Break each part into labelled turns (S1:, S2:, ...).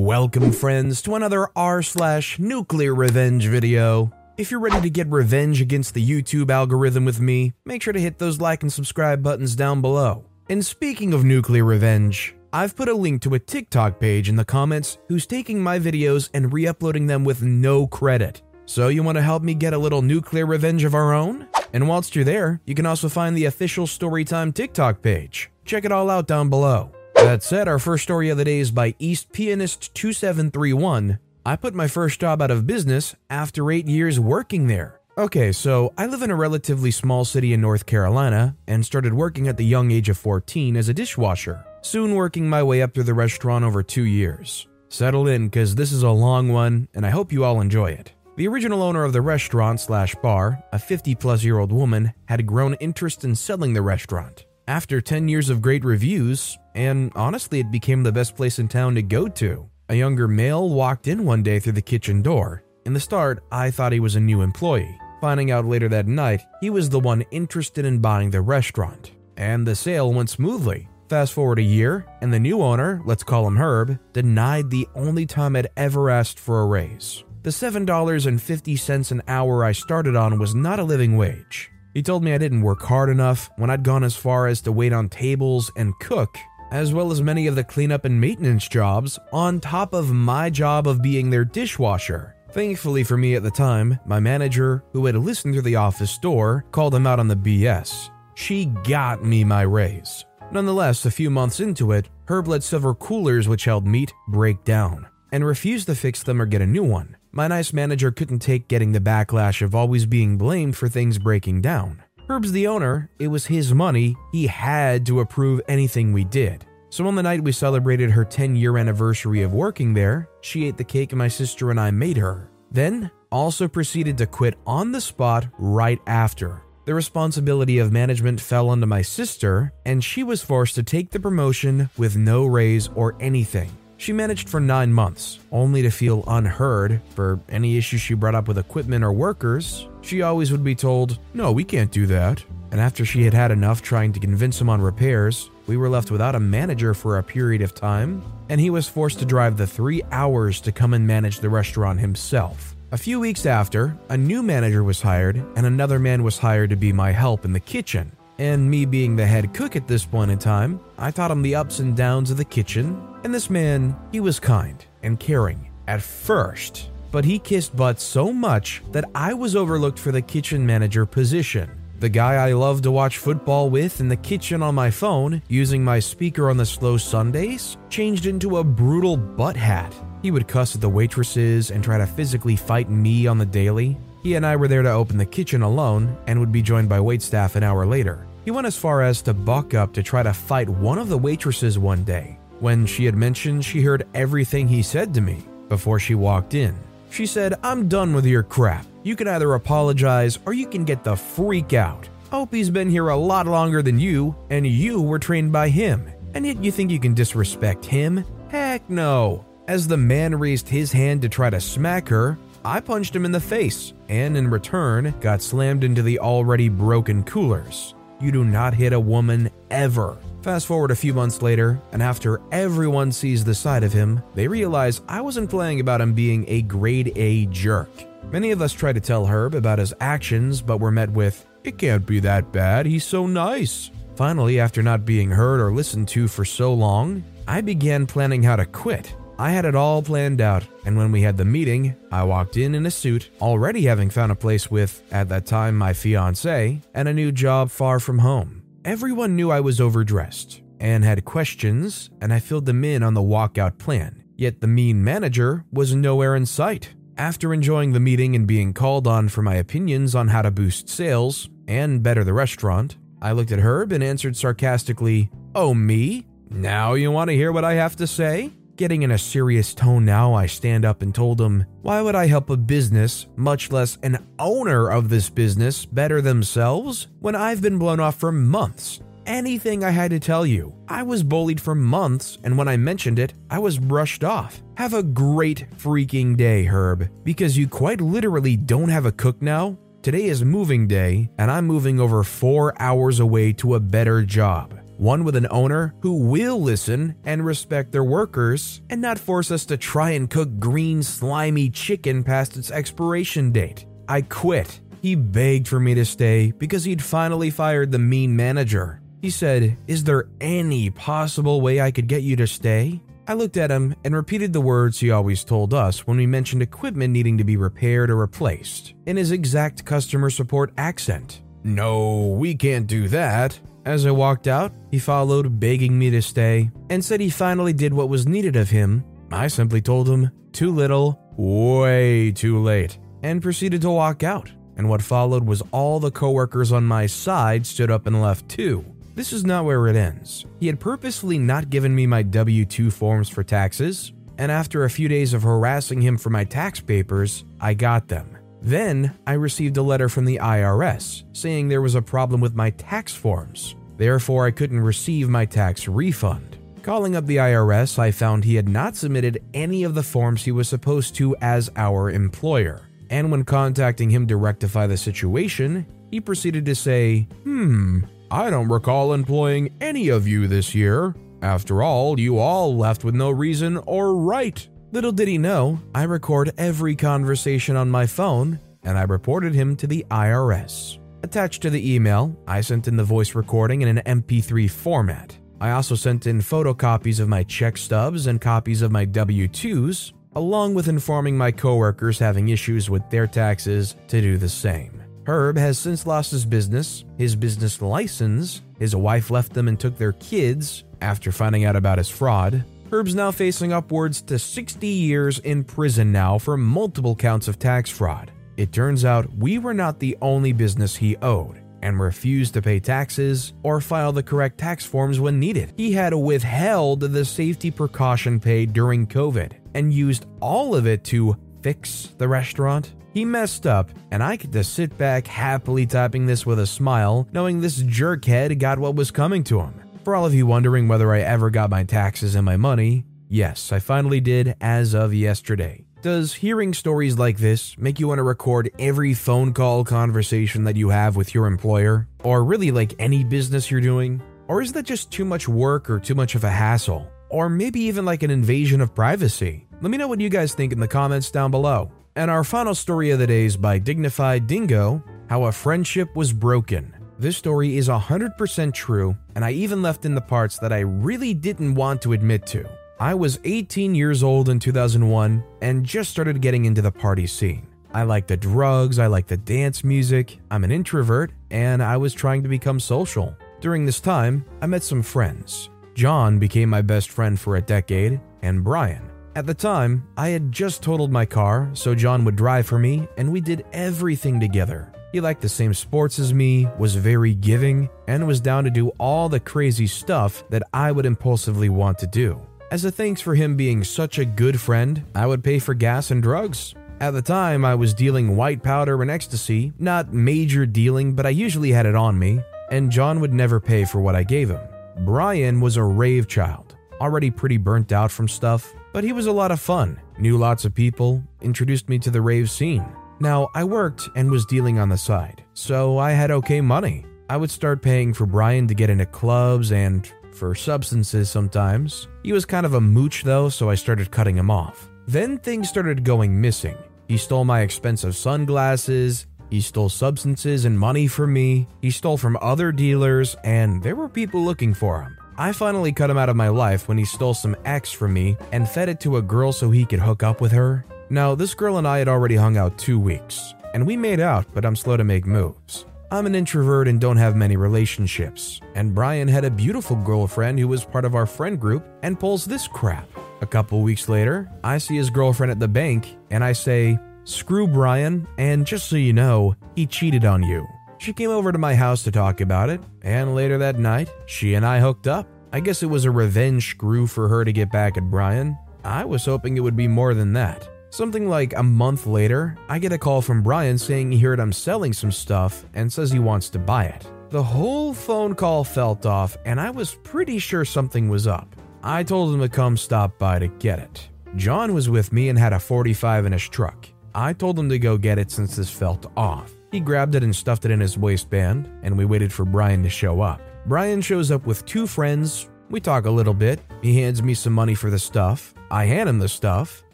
S1: Welcome, friends, to another r slash nuclear revenge video. If you're ready to get revenge against the YouTube algorithm with me, make sure to hit those like and subscribe buttons down below. And speaking of nuclear revenge, I've put a link to a TikTok page in the comments who's taking my videos and re uploading them with no credit. So, you want to help me get a little nuclear revenge of our own? And whilst you're there, you can also find the official Storytime TikTok page. Check it all out down below. That said, our first story of the day is by East Pianist 2731. I put my first job out of business after eight years working there. Okay, so I live in a relatively small city in North Carolina and started working at the young age of 14 as a dishwasher, soon working my way up through the restaurant over two years. Settle in, because this is a long one, and I hope you all enjoy it. The original owner of the restaurant slash bar, a 50 plus year old woman, had grown interest in selling the restaurant. After 10 years of great reviews, and honestly, it became the best place in town to go to. A younger male walked in one day through the kitchen door. In the start, I thought he was a new employee. Finding out later that night, he was the one interested in buying the restaurant. And the sale went smoothly. Fast forward a year, and the new owner, let's call him Herb, denied the only time I'd ever asked for a raise. The $7.50 an hour I started on was not a living wage. He told me I didn't work hard enough when I'd gone as far as to wait on tables and cook, as well as many of the cleanup and maintenance jobs, on top of my job of being their dishwasher. Thankfully for me at the time, my manager, who had listened to the office door, called him out on the BS. She got me my raise. Nonetheless, a few months into it, Herb let several coolers which held meat break down and refused to fix them or get a new one. My nice manager couldn't take getting the backlash of always being blamed for things breaking down. Herb's the owner, it was his money, he had to approve anything we did. So on the night we celebrated her 10 year anniversary of working there, she ate the cake my sister and I made her. Then, also proceeded to quit on the spot right after. The responsibility of management fell onto my sister, and she was forced to take the promotion with no raise or anything. She managed for nine months, only to feel unheard for any issues she brought up with equipment or workers. She always would be told, No, we can't do that. And after she had had enough trying to convince him on repairs, we were left without a manager for a period of time, and he was forced to drive the three hours to come and manage the restaurant himself. A few weeks after, a new manager was hired, and another man was hired to be my help in the kitchen. And me being the head cook at this point in time, I taught him the ups and downs of the kitchen. And this man, he was kind and caring at first, but he kissed butt so much that I was overlooked for the kitchen manager position. The guy I love to watch football with in the kitchen on my phone, using my speaker on the slow Sundays, changed into a brutal butt hat. He would cuss at the waitresses and try to physically fight me on the daily. He and I were there to open the kitchen alone and would be joined by waitstaff an hour later. He went as far as to buck up to try to fight one of the waitresses one day. When she had mentioned she heard everything he said to me before she walked in, she said, I'm done with your crap. You can either apologize or you can get the freak out. Hope he's been here a lot longer than you, and you were trained by him. And yet you think you can disrespect him? Heck no. As the man raised his hand to try to smack her, I punched him in the face, and in return, got slammed into the already broken coolers. You do not hit a woman ever. Fast forward a few months later, and after everyone sees the side of him, they realize I wasn't playing about him being a grade A jerk. Many of us try to tell Herb about his actions, but were met with, It can't be that bad, he's so nice. Finally, after not being heard or listened to for so long, I began planning how to quit. I had it all planned out, and when we had the meeting, I walked in in a suit, already having found a place with, at that time, my fiance, and a new job far from home. Everyone knew I was overdressed and had questions, and I filled them in on the walkout plan. Yet the mean manager was nowhere in sight. After enjoying the meeting and being called on for my opinions on how to boost sales and better the restaurant, I looked at Herb and answered sarcastically, Oh, me? Now you want to hear what I have to say? Getting in a serious tone now, I stand up and told him, Why would I help a business, much less an owner of this business, better themselves when I've been blown off for months? Anything I had to tell you. I was bullied for months, and when I mentioned it, I was brushed off. Have a great freaking day, Herb, because you quite literally don't have a cook now. Today is moving day, and I'm moving over four hours away to a better job one with an owner who will listen and respect their workers and not force us to try and cook green, slimy chicken past its expiration date. I quit. He begged for me to stay because he'd finally fired the mean manager. He said, Is there any possible way I could get you to stay? I looked at him and repeated the words he always told us when we mentioned equipment needing to be repaired or replaced, in his exact customer support accent. No, we can't do that. As I walked out, he followed, begging me to stay, and said he finally did what was needed of him. I simply told him, too little, way too late, and proceeded to walk out. And what followed was all the coworkers on my side stood up and left too. This is not where it ends. He had purposefully not given me my W 2 forms for taxes, and after a few days of harassing him for my tax papers, I got them. Then I received a letter from the IRS saying there was a problem with my tax forms. Therefore, I couldn't receive my tax refund. Calling up the IRS, I found he had not submitted any of the forms he was supposed to as our employer. And when contacting him to rectify the situation, he proceeded to say, Hmm, I don't recall employing any of you this year. After all, you all left with no reason or right. Little did he know, I record every conversation on my phone, and I reported him to the IRS. Attached to the email, I sent in the voice recording in an MP3 format. I also sent in photocopies of my check stubs and copies of my W 2s, along with informing my coworkers having issues with their taxes to do the same. Herb has since lost his business, his business license, his wife left them and took their kids after finding out about his fraud, Herb's now facing upwards to 60 years in prison now for multiple counts of tax fraud. It turns out we were not the only business he owed and refused to pay taxes or file the correct tax forms when needed. He had withheld the safety precaution paid during COVID and used all of it to fix the restaurant. He messed up, and I get to sit back happily typing this with a smile, knowing this jerkhead got what was coming to him. For all of you wondering whether I ever got my taxes and my money, yes, I finally did as of yesterday. Does hearing stories like this make you want to record every phone call conversation that you have with your employer? Or really like any business you're doing? Or is that just too much work or too much of a hassle? Or maybe even like an invasion of privacy? Let me know what you guys think in the comments down below. And our final story of the day is by Dignified Dingo How a Friendship Was Broken. This story is 100% true, and I even left in the parts that I really didn't want to admit to. I was 18 years old in 2001 and just started getting into the party scene. I like the drugs, I like the dance music, I'm an introvert, and I was trying to become social. During this time, I met some friends. John became my best friend for a decade, and Brian. At the time, I had just totaled my car, so John would drive for me, and we did everything together. He liked the same sports as me, was very giving, and was down to do all the crazy stuff that I would impulsively want to do. As a thanks for him being such a good friend, I would pay for gas and drugs. At the time, I was dealing white powder and ecstasy, not major dealing, but I usually had it on me, and John would never pay for what I gave him. Brian was a rave child, already pretty burnt out from stuff, but he was a lot of fun, knew lots of people, introduced me to the rave scene. Now, I worked and was dealing on the side, so I had okay money. I would start paying for Brian to get into clubs and for substances sometimes. He was kind of a mooch though, so I started cutting him off. Then things started going missing. He stole my expensive sunglasses, he stole substances and money from me, he stole from other dealers, and there were people looking for him. I finally cut him out of my life when he stole some X from me and fed it to a girl so he could hook up with her. Now, this girl and I had already hung out two weeks, and we made out, but I'm slow to make moves. I'm an introvert and don't have many relationships, and Brian had a beautiful girlfriend who was part of our friend group and pulls this crap. A couple weeks later, I see his girlfriend at the bank, and I say, Screw Brian, and just so you know, he cheated on you. She came over to my house to talk about it, and later that night, she and I hooked up. I guess it was a revenge screw for her to get back at Brian. I was hoping it would be more than that. Something like a month later, I get a call from Brian saying he heard I'm selling some stuff and says he wants to buy it. The whole phone call felt off, and I was pretty sure something was up. I told him to come stop by to get it. John was with me and had a 45 in his truck. I told him to go get it since this felt off. He grabbed it and stuffed it in his waistband, and we waited for Brian to show up. Brian shows up with two friends. We talk a little bit. He hands me some money for the stuff. I hand him the stuff.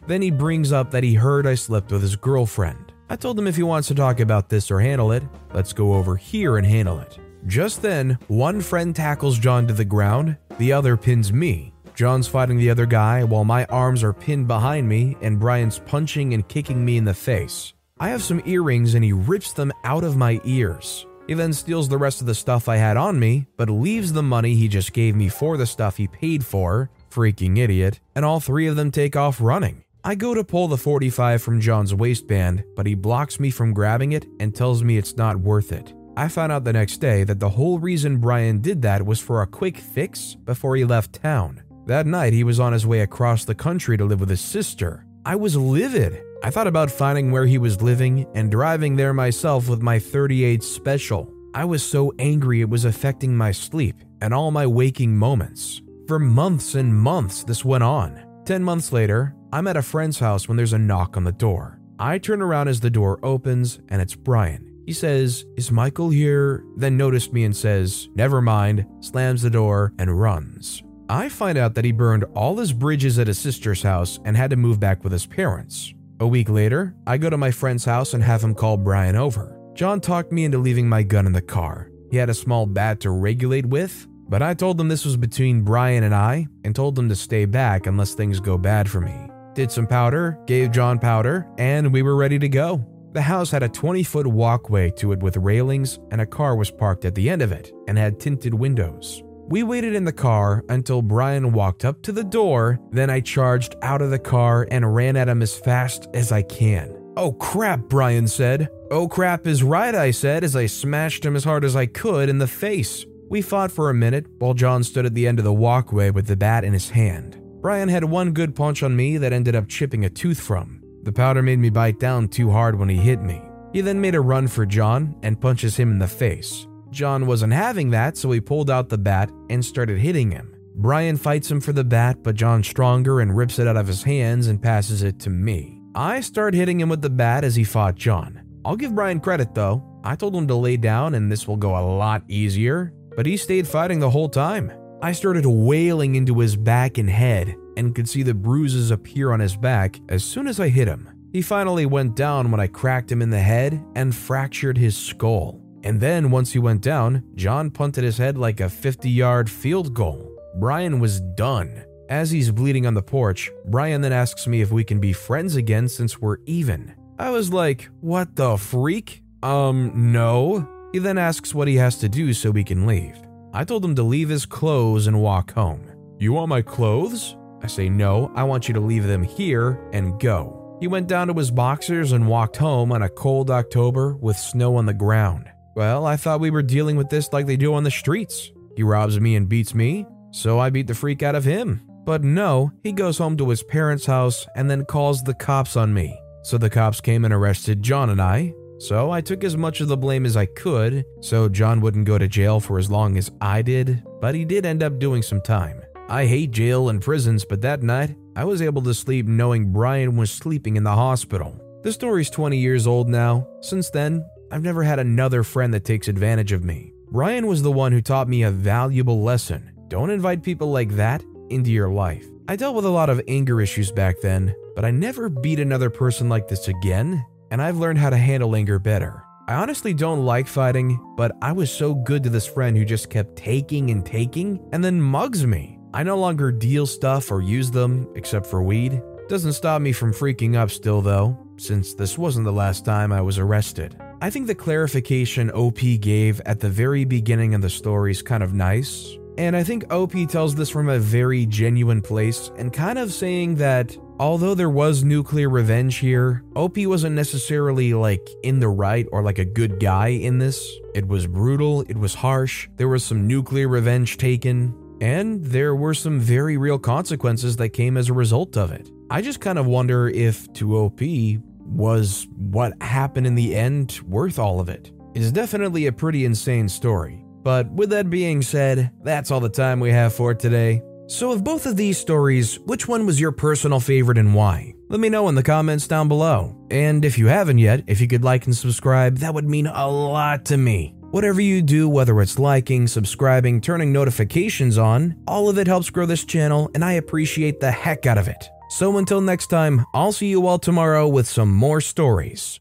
S1: Then he brings up that he heard I slept with his girlfriend. I told him if he wants to talk about this or handle it, let's go over here and handle it. Just then, one friend tackles John to the ground, the other pins me. John's fighting the other guy while my arms are pinned behind me and Brian's punching and kicking me in the face. I have some earrings and he rips them out of my ears. He then steals the rest of the stuff I had on me, but leaves the money he just gave me for the stuff he paid for, freaking idiot, and all three of them take off running. I go to pull the 45 from John's waistband, but he blocks me from grabbing it and tells me it's not worth it. I found out the next day that the whole reason Brian did that was for a quick fix before he left town. That night, he was on his way across the country to live with his sister. I was livid. I thought about finding where he was living and driving there myself with my 38 special. I was so angry it was affecting my sleep and all my waking moments. For months and months, this went on. 10 months later, I'm at a friend's house when there's a knock on the door. I turn around as the door opens and it's Brian. He says, Is Michael here? Then noticed me and says, Never mind, slams the door and runs. I find out that he burned all his bridges at his sister's house and had to move back with his parents. A week later, I go to my friend's house and have him call Brian over. John talked me into leaving my gun in the car. He had a small bat to regulate with, but I told him this was between Brian and I and told him to stay back unless things go bad for me did some powder, gave John powder, and we were ready to go. The house had a 20 foot walkway to it with railings, and a car was parked at the end of it and had tinted windows. We waited in the car until Brian walked up to the door, then I charged out of the car and ran at him as fast as I can. Oh crap, Brian said. Oh crap is right, I said as I smashed him as hard as I could in the face. We fought for a minute while John stood at the end of the walkway with the bat in his hand. Brian had one good punch on me that ended up chipping a tooth from. The powder made me bite down too hard when he hit me. He then made a run for John and punches him in the face. John wasn't having that, so he pulled out the bat and started hitting him. Brian fights him for the bat, but John's stronger and rips it out of his hands and passes it to me. I start hitting him with the bat as he fought John. I'll give Brian credit though. I told him to lay down and this will go a lot easier, but he stayed fighting the whole time. I started wailing into his back and head and could see the bruises appear on his back as soon as I hit him. He finally went down when I cracked him in the head and fractured his skull. And then, once he went down, John punted his head like a 50 yard field goal. Brian was done. As he's bleeding on the porch, Brian then asks me if we can be friends again since we're even. I was like, what the freak? Um, no. He then asks what he has to do so we can leave. I told him to leave his clothes and walk home. You want my clothes? I say, No, I want you to leave them here and go. He went down to his boxers and walked home on a cold October with snow on the ground. Well, I thought we were dealing with this like they do on the streets. He robs me and beats me, so I beat the freak out of him. But no, he goes home to his parents' house and then calls the cops on me. So the cops came and arrested John and I, so I took as much of the blame as I could, so John wouldn't go to jail for as long as I did, but he did end up doing some time. I hate jail and prisons, but that night, I was able to sleep knowing Brian was sleeping in the hospital. The story's 20 years old now. Since then, I've never had another friend that takes advantage of me. Ryan was the one who taught me a valuable lesson. Don't invite people like that into your life. I dealt with a lot of anger issues back then, but I never beat another person like this again, and I've learned how to handle anger better. I honestly don't like fighting, but I was so good to this friend who just kept taking and taking and then mugs me. I no longer deal stuff or use them, except for weed. Doesn't stop me from freaking up still, though, since this wasn't the last time I was arrested. I think the clarification OP gave at the very beginning of the story is kind of nice, and I think OP tells this from a very genuine place and kind of saying that although there was nuclear revenge here, OP wasn't necessarily like in the right or like a good guy in this. It was brutal, it was harsh, there was some nuclear revenge taken, and there were some very real consequences that came as a result of it. I just kind of wonder if 2OP was what happened in the end worth all of it. It is definitely a pretty insane story. But with that being said, that's all the time we have for today. So, of both of these stories, which one was your personal favorite and why? Let me know in the comments down below. And if you haven't yet, if you could like and subscribe, that would mean a lot to me. Whatever you do, whether it's liking, subscribing, turning notifications on, all of it helps grow this channel, and I appreciate the heck out of it. So until next time, I'll see you all tomorrow with some more stories.